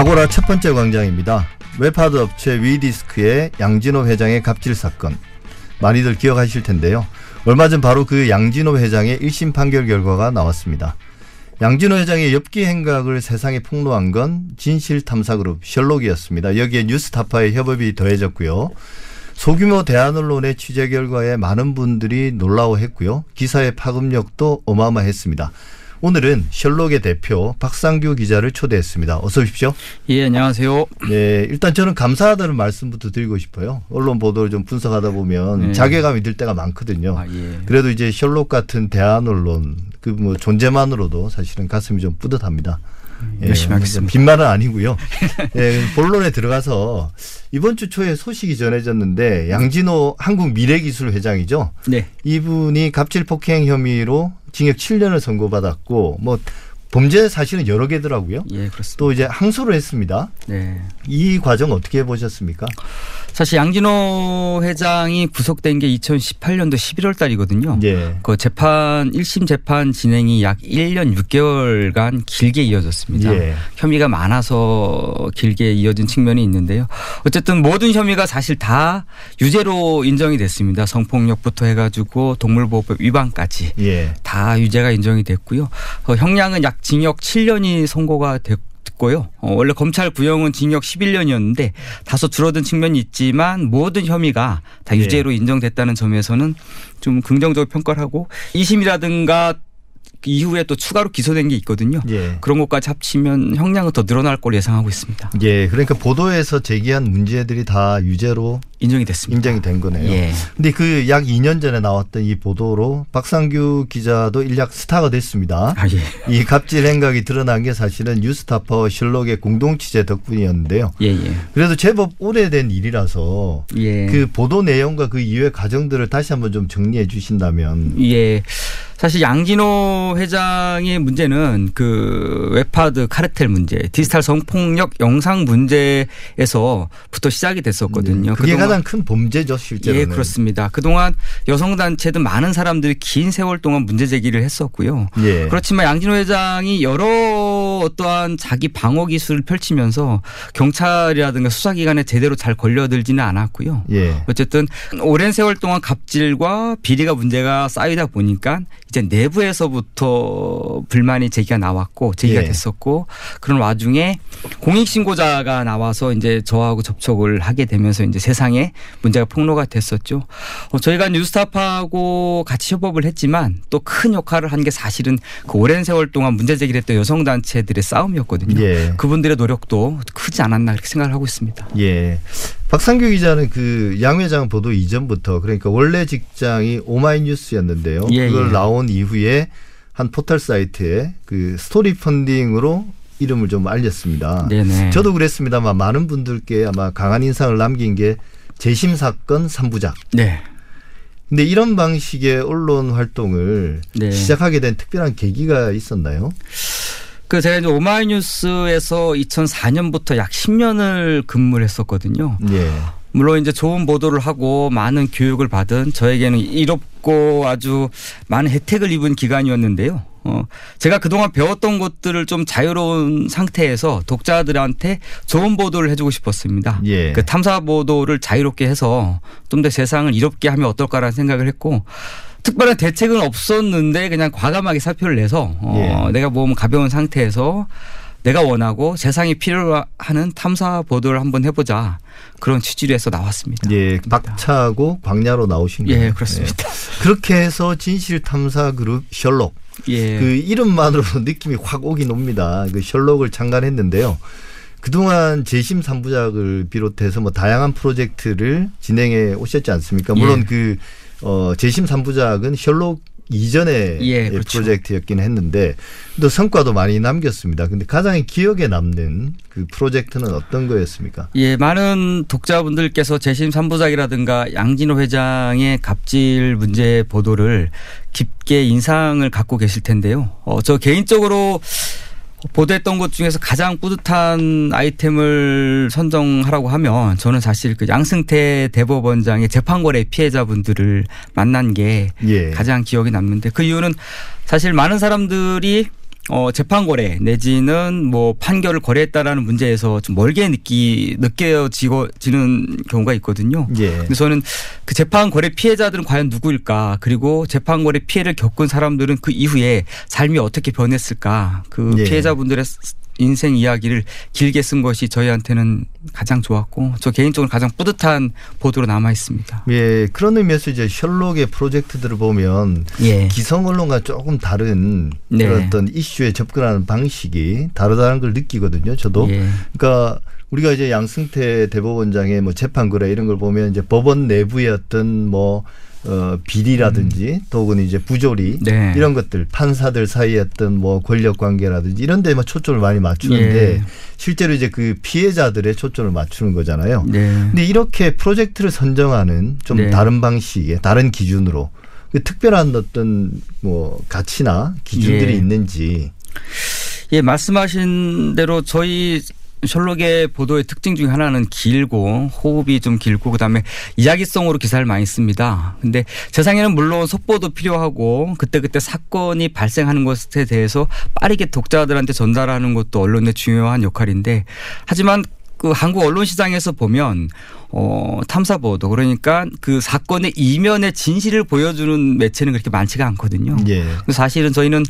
아고라 첫 번째 광장입니다. 웹하드 업체 위디스크의 양진호 회장의 갑질 사건 많이들 기억하실 텐데요. 얼마 전 바로 그 양진호 회장의 1심 판결 결과가 나왔습니다. 양진호 회장의 엽기 행각을 세상에 폭로한 건 진실탐사그룹 셜록이었습니다. 여기에 뉴스타파의 협업이 더해졌고요. 소규모 대안언론의 취재 결과에 많은 분들이 놀라워했고요. 기사의 파급력도 어마어마했습니다. 오늘은 셜록의 대표 박상규 기자를 초대했습니다. 어서 오십시오. 예, 안녕하세요. 네, 일단 저는 감사하다는 말씀부터 드리고 싶어요. 언론 보도를 좀 분석하다 보면 네. 자괴감이 들 때가 많거든요. 아, 예. 그래도 이제 셜록 같은 대한 언론 그 뭐 존재만으로도 사실은 가슴이 좀 뿌듯합니다. 예, 열심히 하겠습니다. 빈말은 아니고요. 예, 본론에 들어가서 이번 주 초에 소식이 전해졌는데 양진호 한국 미래기술 회장이죠. 네. 이분이 갑질 폭행 혐의로 징역 7년을 선고받았고 뭐 범죄 사실은 여러 개더라고요. 예, 그렇습니다. 또 이제 항소를 했습니다. 네. 이 과정 어떻게 보셨습니까? 사실 양진호 회장이 구속된 게 2018년도 11월 달이거든요. 예. 그 재판 1심 재판 진행이 약 1년 6개월간 길게 이어졌습니다. 예. 혐의가 많아서 길게 이어진 측면이 있는데요. 어쨌든 모든 혐의가 사실 다 유죄로 인정이 됐습니다. 성폭력부터 해 가지고 동물보호법 위반까지 예. 다 유죄가 인정이 됐고요. 어, 형량은 약 징역 7년이 선고가 됐고요. 어, 원래 검찰 구형은 징역 11년이었는데 다소 줄어든 측면이 있지만 모든 혐의가 다 예. 유죄로 인정됐다는 점에서는 좀 긍정적으로 평가를 하고 2심이라든가 이후에 또 추가로 기소된 게 있거든요. 예. 그런 것까지 합치면 형량은 더 늘어날 걸 예상하고 있습니다. 예. 그러니까 보도에서 제기한 문제들이 다 유죄로 인정이 됐습니다. 인정이 된 거네요. 예. 근데 그 약 2년 전에 나왔던 이 보도로 박상규 기자도 일약 스타가 됐습니다. 아, 예. 이 갑질 행각이 드러난 게 사실은 뉴스타파와 실록의 공동 취재 덕분이었는데요. 예, 예. 그래도 제법 오래된 일이라서 예. 그 보도 내용과 그 이후의 과정들을 다시 한번 좀 정리해 주신다면 예. 사실 양진호 회장의 문제는 그 웹하드 카르텔 문제, 디지털 성폭력 영상 문제에서부터 시작이 됐었거든요. 네, 그게 가장 큰 범죄죠, 실제로는. 예, 그렇습니다. 그동안 여성 단체든 많은 사람들이 긴 세월 동안 문제 제기를 했었고요. 예. 그렇지만 양진호 회장이 여러 어떠한 자기 방어 기술을 펼치면서 경찰이라든가 수사기관에 제대로 잘 걸려들지는 않았고요. 예. 어쨌든 오랜 세월 동안 갑질과 비리가 문제가 쌓이다 보니까 이제 내부에서부터 불만이 제기가 나왔고 제기가 예. 됐었고 그런 와중에 공익신고자가 나와서 이제 저하고 접촉을 하게 되면서 이제 세상에 문제가 폭로가 됐었죠. 어, 저희가 뉴스타파하고 같이 협업을 했지만 또 큰 역할을 한 게 사실은 그 오랜 세월 동안 문제 제기를 했던 여성단체 들의 싸움이었거든요. 예. 그분들의 노력도 크지 않았나 그렇게 생각을 하고 있습니다. 예. 박상규 기자는 그 양 회장 보도 이전부터 그러니까 원래 직장이 오마이뉴스였는데요. 예, 그걸 예. 나온 이후에 한 포털 사이트에 그 스토리 펀딩으로 이름을 좀 알렸습니다. 네네. 저도 그랬습니다만 많은 분들께 아마 강한 인상을 남긴 게 재심 사건 3부작. 네. 근데 이런 방식의 언론 활동을 네. 시작하게 된 특별한 계기가 있었나요? 그 제가 이제 오마이뉴스에서 2004년부터 약 10년을 근무를 했었거든요. 예. 물론 이제 좋은 보도를 하고 많은 교육을 받은 저에게는 이롭고 아주 많은 혜택을 입은 기간이었는데요. 어, 제가 그동안 배웠던 것들을 좀 자유로운 상태에서 독자들한테 좋은 보도를 해주고 싶었습니다. 예. 그 탐사 보도를 자유롭게 해서 좀 더 세상을 이롭게 하면 어떨까라는 생각을 했고 특별한 대책은 없었는데 그냥 과감하게 사표를 내서 어, 예. 내가 몸 가벼운 상태에서 내가 원하고 세상이 필요하는 탐사 보도를 한번 해보자 그런 취지로 해서 나왔습니다. 예. 박차고 광야로 나오신 거예요. 예, 그렇습니다. 예. 그렇게 해서 진실 탐사 그룹 셜록 예. 그 이름만으로도 느낌이 확 오긴 옵니다. 그 셜록을 창간했는데요. 그동안 재심 3부작을 비롯해서 뭐 다양한 프로젝트를 진행해 오셨지 않습니까? 물론 예. 그 어, 재심 3부작은 셜록 이전의 예, 그렇죠. 프로젝트였긴 했는데 또 성과도 많이 남겼습니다. 근데 가장 기억에 남는 그 프로젝트는 어떤 거였습니까? 예, 많은 독자분들께서 재심 3부작이라든가 양진호 회장의 갑질 문제 보도를 깊게 인상을 갖고 계실 텐데요. 어, 저 개인적으로 보도했던 것 중에서 가장 뿌듯한 아이템을 선정하라고 하면 저는 사실 그 양승태 대법원장의 재판거래 피해자분들을 만난 게 예. 가장 기억에 남는데 그 이유는 사실 많은 사람들이 어, 재판 거래 내지는 뭐 판결을 거래했다라는 문제에서 좀 멀게 느끼 느껴지는 경우가 있거든요. 예. 근데 저는 그 재판 거래 피해자들은 과연 누구일까? 그리고 재판 거래 피해를 겪은 사람들은 그 이후에 삶이 어떻게 변했을까? 그 예. 피해자분들의 인생 이야기를 길게 쓴 것이 저희한테는 가장 좋았고 저 개인적으로 가장 뿌듯한 보도로 남아 있습니다. 예, 그런 의미에서 이제 셜록의 프로젝트들을 보면 예. 기성 언론과 조금 다른 네. 어떤 이슈에 접근하는 방식이 다르다는 걸 느끼거든요. 저도. 예. 그러니까 우리가 이제 양승태 대법원장의 뭐 재판 거래 이런 걸 보면 이제 법원 내부의 어떤 뭐 어, 비리라든지 또 혹은 이제 부조리 음. 네. 이런 것들 판사들 사이의 어떤 뭐 권력 관계라든지 이런 데만 초점을 많이 맞추는데 예. 실제로 이제 그 피해자들의 초점을 맞추는 거잖아요. 네. 근데 이렇게 프로젝트를 선정하는 좀 네. 다른 방식의 다른 기준으로 그 특별한 어떤 뭐 가치나 기준들이 예. 있는지 예, 말씀하신 대로 저희 셜록의 보도의 특징 중에 하나는 길고 호흡이 좀 길고 그다음에 이야기성으로 기사를 많이 씁니다. 근데 세상에는 물론 속보도 필요하고 그때그때 사건이 발생하는 것에 대해서 빠르게 독자들한테 전달하는 것도 언론의 중요한 역할인데 하지만 그 한국 언론 시장에서 보면 어 탐사 보도 그러니까 그 사건의 이면의 진실을 보여주는 매체는 그렇게 많지가 않거든요. 예. 그 사실은 저희는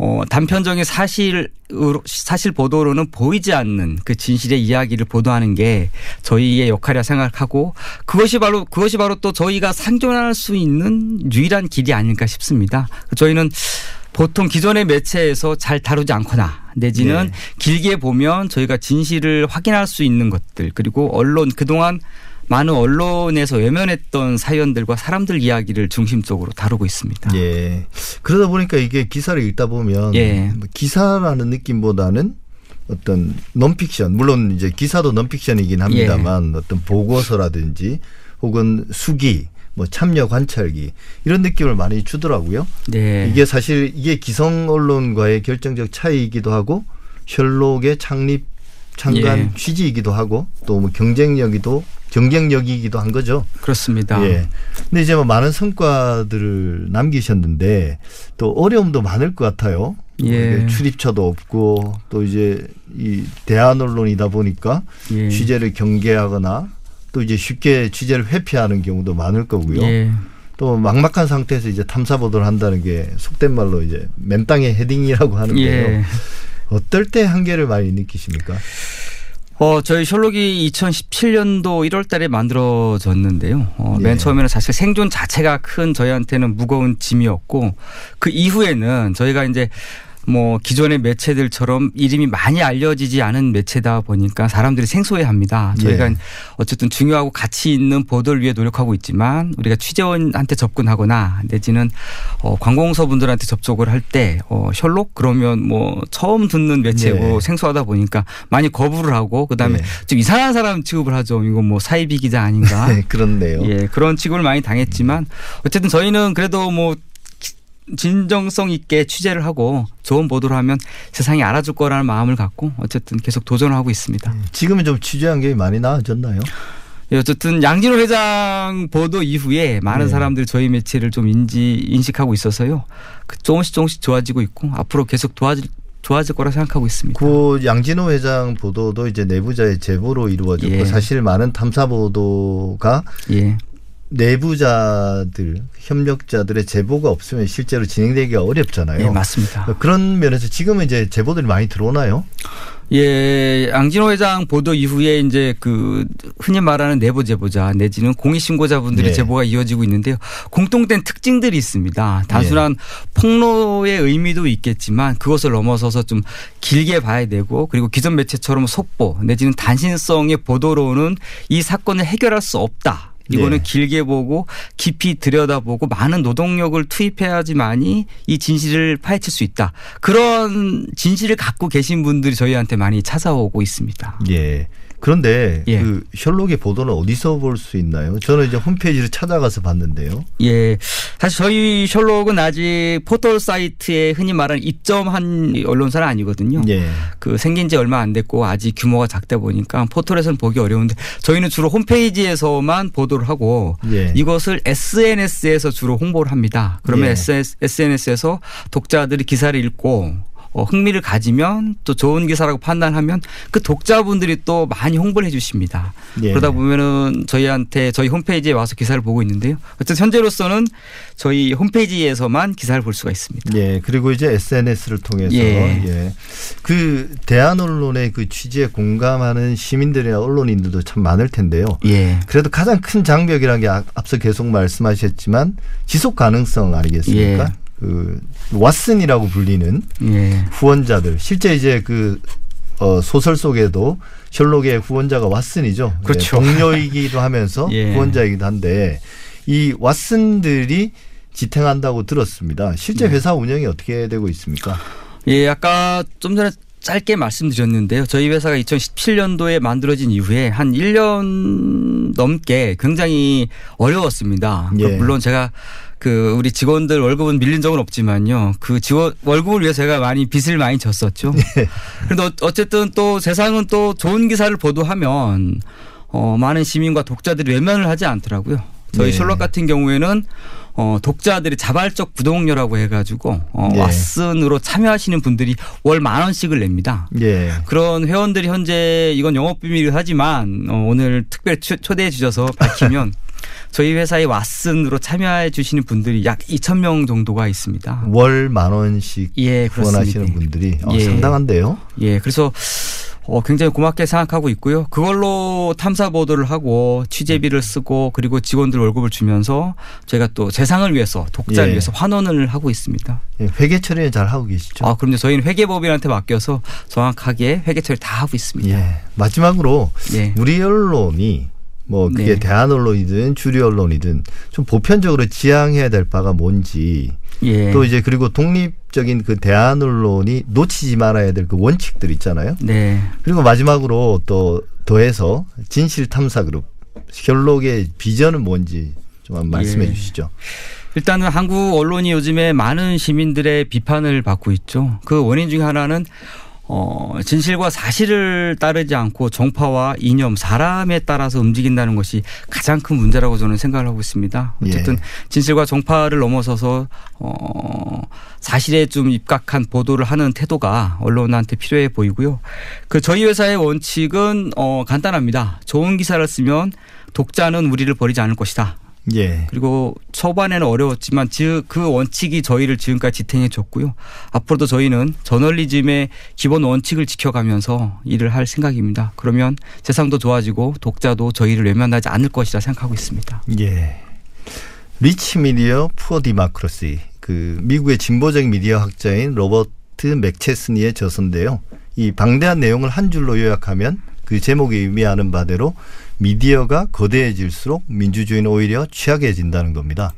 어, 단편적인 사실으로, 사실 보도로는 보이지 않는 그 진실의 이야기를 보도하는 게 저희의 역할이라 생각하고 그것이 바로, 그것이 바로 또 저희가 생존할 수 있는 유일한 길이 아닐까 싶습니다. 저희는 보통 기존의 매체에서 잘 다루지 않거나 내지는 네. 길게 보면 저희가 진실을 확인할 수 있는 것들 그리고 언론 그동안 많은 언론에서 외면했던 사연들과 사람들 이야기를 중심적으로 다루고 있습니다. 예. 그러다 보니까 이게 기사를 읽다 보면 예. 뭐 기사라는 느낌보다는 어떤 논픽션 물론 이제 기사도 논픽션이긴 합니다만 예. 어떤 보고서라든지 혹은 수기 뭐 참여 관찰기 이런 느낌을 많이 주더라고요. 네. 이게 사실 이게 기성 언론과의 결정적 차이이기도 하고 셜록의 창립 창간 예. 취지이기도 하고 또 뭐 경쟁력이도 경쟁력이기도 한 거죠. 그렇습니다. 예. 근데 이제 뭐 많은 성과들을 남기셨는데 또 어려움도 많을 것 같아요. 예. 이게 출입처도 없고 또 이제 이 대한 언론이다 보니까 예. 취재를 경계하거나 또 이제 쉽게 취재를 회피하는 경우도 많을 거고요. 예. 또 막막한 상태에서 이제 탐사 보도를 한다는 게 속된 말로 이제 맨땅에 헤딩이라고 하는데요. 예. 어떨 때 한계를 많이 느끼십니까? 어, 저희 셜록이 2017년도 1월 달에 만들어졌는데요. 어, 예. 맨 처음에는 사실 생존 자체가 큰 저희한테는 무거운 짐이었고 그 이후에는 저희가 이제 뭐 기존의 매체들처럼 이름이 많이 알려지지 않은 매체다 보니까 사람들이 생소해 합니다. 저희가 예. 어쨌든 중요하고 가치 있는 보도를 위해 노력하고 있지만 우리가 취재원한테 접근하거나 내지는 어, 관공서 분들한테 접촉을 할 때 어, 셜록 그러면 뭐 처음 듣는 매체고 예. 생소하다 보니까 많이 거부를 하고 그다음에 예. 좀 이상한 사람 취급을 하죠. 이거 뭐 사이비 기자 아닌가? 네, 그렇네요. 예, 그런 취급을 많이 당했지만 어쨌든 저희는 그래도 뭐 진정성 있게 취재를 하고 좋은 보도를 하면 세상이 알아줄 거라는 마음을 갖고 어쨌든 계속 도전하고 있습니다. 지금은 좀 취재 환경이 많이 나아졌나요? 예, 어쨌든 양진호 회장 보도 이후에 많은 네. 사람들이 저희 매체를 좀 인지 인식하고 있어서요. 그 조금씩 조금씩 좋아지고 있고 앞으로 계속 도와질 좋아질 거라 생각하고 있습니다. 그 양진호 회장 보도도 이제 내부자의 제보로 이루어졌고 예. 사실 많은 탐사 보도가 예. 내부자들 협력자들의 제보가 없으면 실제로 진행되기가 어렵잖아요. 예, 맞습니다. 그런 면에서 지금은 이제 제보들이 많이 들어오나요? 예, 양진호 회장 보도 이후에 이제 그 흔히 말하는 내부 제보자 내지는 공익 신고자분들의 네. 제보가 이어지고 있는데요. 공통된 특징들이 있습니다. 단순한 폭로의 의미도 있겠지만 그것을 넘어서서 좀 길게 봐야 되고 그리고 기존 매체처럼 속보 내지는 단신성의 보도로는 이 사건을 해결할 수 없다. 이거는 네. 길게 보고 깊이 들여다보고 많은 노동력을 투입해야지만이 이 진실을 파헤칠 수 있다. 그런 진실을 갖고 계신 분들이 저희한테 많이 찾아오고 있습니다. 예. 그런데 예. 그 셜록의 보도는 어디서 볼 수 있나요? 저는 이제 홈페이지를 찾아가서 봤는데요. 예. 사실 저희 셜록은 아직 포털 사이트에 흔히 말하는 입점한 언론사는 아니거든요. 예. 그 생긴 지 얼마 안 됐고 아직 규모가 작다 보니까 포털에서는 보기 어려운데 저희는 주로 홈페이지에서만 보도를 하고 예. 이것을 SNS에서 주로 홍보를 합니다. 그러면 예. SNS에서 독자들이 기사를 읽고 어, 흥미를 가지면 또 좋은 기사라고 판단하면 그 독자분들이 또 많이 홍보를 해 주십니다. 예. 그러다 보면은 저희한테 저희 홈페이지에 와서 기사를 보고 있는데요. 어쨌든 현재로서는 저희 홈페이지에서만 기사를 볼 수가 있습니다. 예, 그리고 이제 SNS를 통해서 예. 예. 그 대한 언론의 그 취지에 공감하는 시민들이나 언론인들도 참 많을 텐데요. 예. 그래도 가장 큰 장벽이라는 게 아- 앞서 계속 말씀하셨지만 지속 가능성 아니겠습니까? 예. 그 왓슨이라고 불리는 예. 후원자들 실제 이제 그 어, 소설 속에도 셜록의 후원자가 왓슨이죠. 그렇죠. 예, 동료이기도 하면서 예. 후원자이기도 한데 이 왓슨들이 지탱한다고 들었습니다. 실제 네. 회사 운영이 어떻게 되고 있습니까? 예, 아까 좀 전에 짧게 말씀드렸는데요. 저희 회사가 2017년도에 만들어진 이후에 한 1년 넘게 굉장히 어려웠습니다. 예. 물론 제가 그 우리 직원들 월급은 밀린 적은 없지만요. 그 직원 월급을 위해 제가 많이 빚을 많이 졌었죠. 그런데 어- 어쨌든 또 세상은 또 좋은 기사를 보도하면 어 많은 시민과 독자들이 외면을 하지 않더라고요. 저희 네. 셜록 같은 경우에는 어 독자들이 자발적 부동료라고 해가지고 어 네. 왓슨으로 참여하시는 분들이 월 만 원씩을 냅니다. 예. 그런 회원들이 현재 이건 영업 비밀이긴 하지만 어, 오늘 특별 히 초대해 주셔서 밝히면 저희 회사에 왓슨으로 참여해 주시는 분들이 약 2천 명 정도가 있습니다. 월 만 원씩 예, 후원하시는. 분들이 어, 예. 상당한데요. 예, 그래서 어, 굉장히 고맙게 생각하고 있고요. 그걸로 탐사 보도를 하고 취재비를 쓰고 그리고 직원들 월급을 주면서 저희가 또 재상을 위해서 독자를 예. 위해서 환원을 하고 있습니다. 예, 회계 처리는 잘 하고 계시죠? 아, 그럼요. 저희는 회계법인한테 맡겨서 정확하게 회계 처리 다 하고 있습니다. 예. 마지막으로 예. 우리 언론이 뭐 그게 네. 대한 언론이든 주류 언론이든 좀 보편적으로 지향해야 될 바가 뭔지 예. 또 이제 그리고 독립적인 그 대한 언론이 놓치지 말아야 될 그 원칙들 있잖아요. 네. 그리고 마지막으로 또 더해서 진실 탐사 그룹 셜록의 비전은 뭔지 좀 한번 말씀해 예. 주시죠. 일단은 한국 언론이 요즘에 많은 시민들의 비판을 받고 있죠. 그 원인 중에 하나는 어, 진실과 사실을 따르지 않고 정파와 이념, 사람에 따라서 움직인다는 것이 가장 큰 문제라고 저는 생각을 하고 있습니다. 어쨌든 예. 진실과 정파를 넘어서서 어, 사실에 좀 입각한 보도를 하는 태도가 언론한테 필요해 보이고요. 그 저희 회사의 원칙은 어, 간단합니다. 좋은 기사를 쓰면 독자는 우리를 버리지 않을 것이다. 예. 그리고 초반에는 어려웠지만 지- 그 원칙이 저희를 지금까지 지탱해 줬고요. 앞으로도 저희는 저널리즘의 기본 원칙을 지켜가면서 일을 할 생각입니다. 그러면 세상도 좋아지고 독자도 저희를 외면하지 않을 것이라 생각하고 있습니다. 예. Rich Media Poor Democracy 그 미국의 진보적 미디어 학자인 로버트 맥체스니의 저서인데요. 이 방대한 내용을 한 줄로 요약하면 그 제목이 의미하는 바대로 미디어가 거대해질수록 민주주의는 오히려 취약해진다는 겁니다.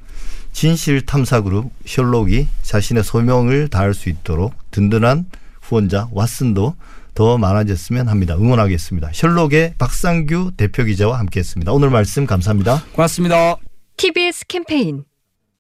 진실 탐사 그룹 셜록이 자신의 소명을 다할 수 있도록 든든한 후원자 왓슨도 더 많아졌으면 합니다. 응원하겠습니다. 셜록의 박상규 대표 기자와 함께했습니다. 오늘 말씀 감사합니다. 고맙습니다. TBS 캠페인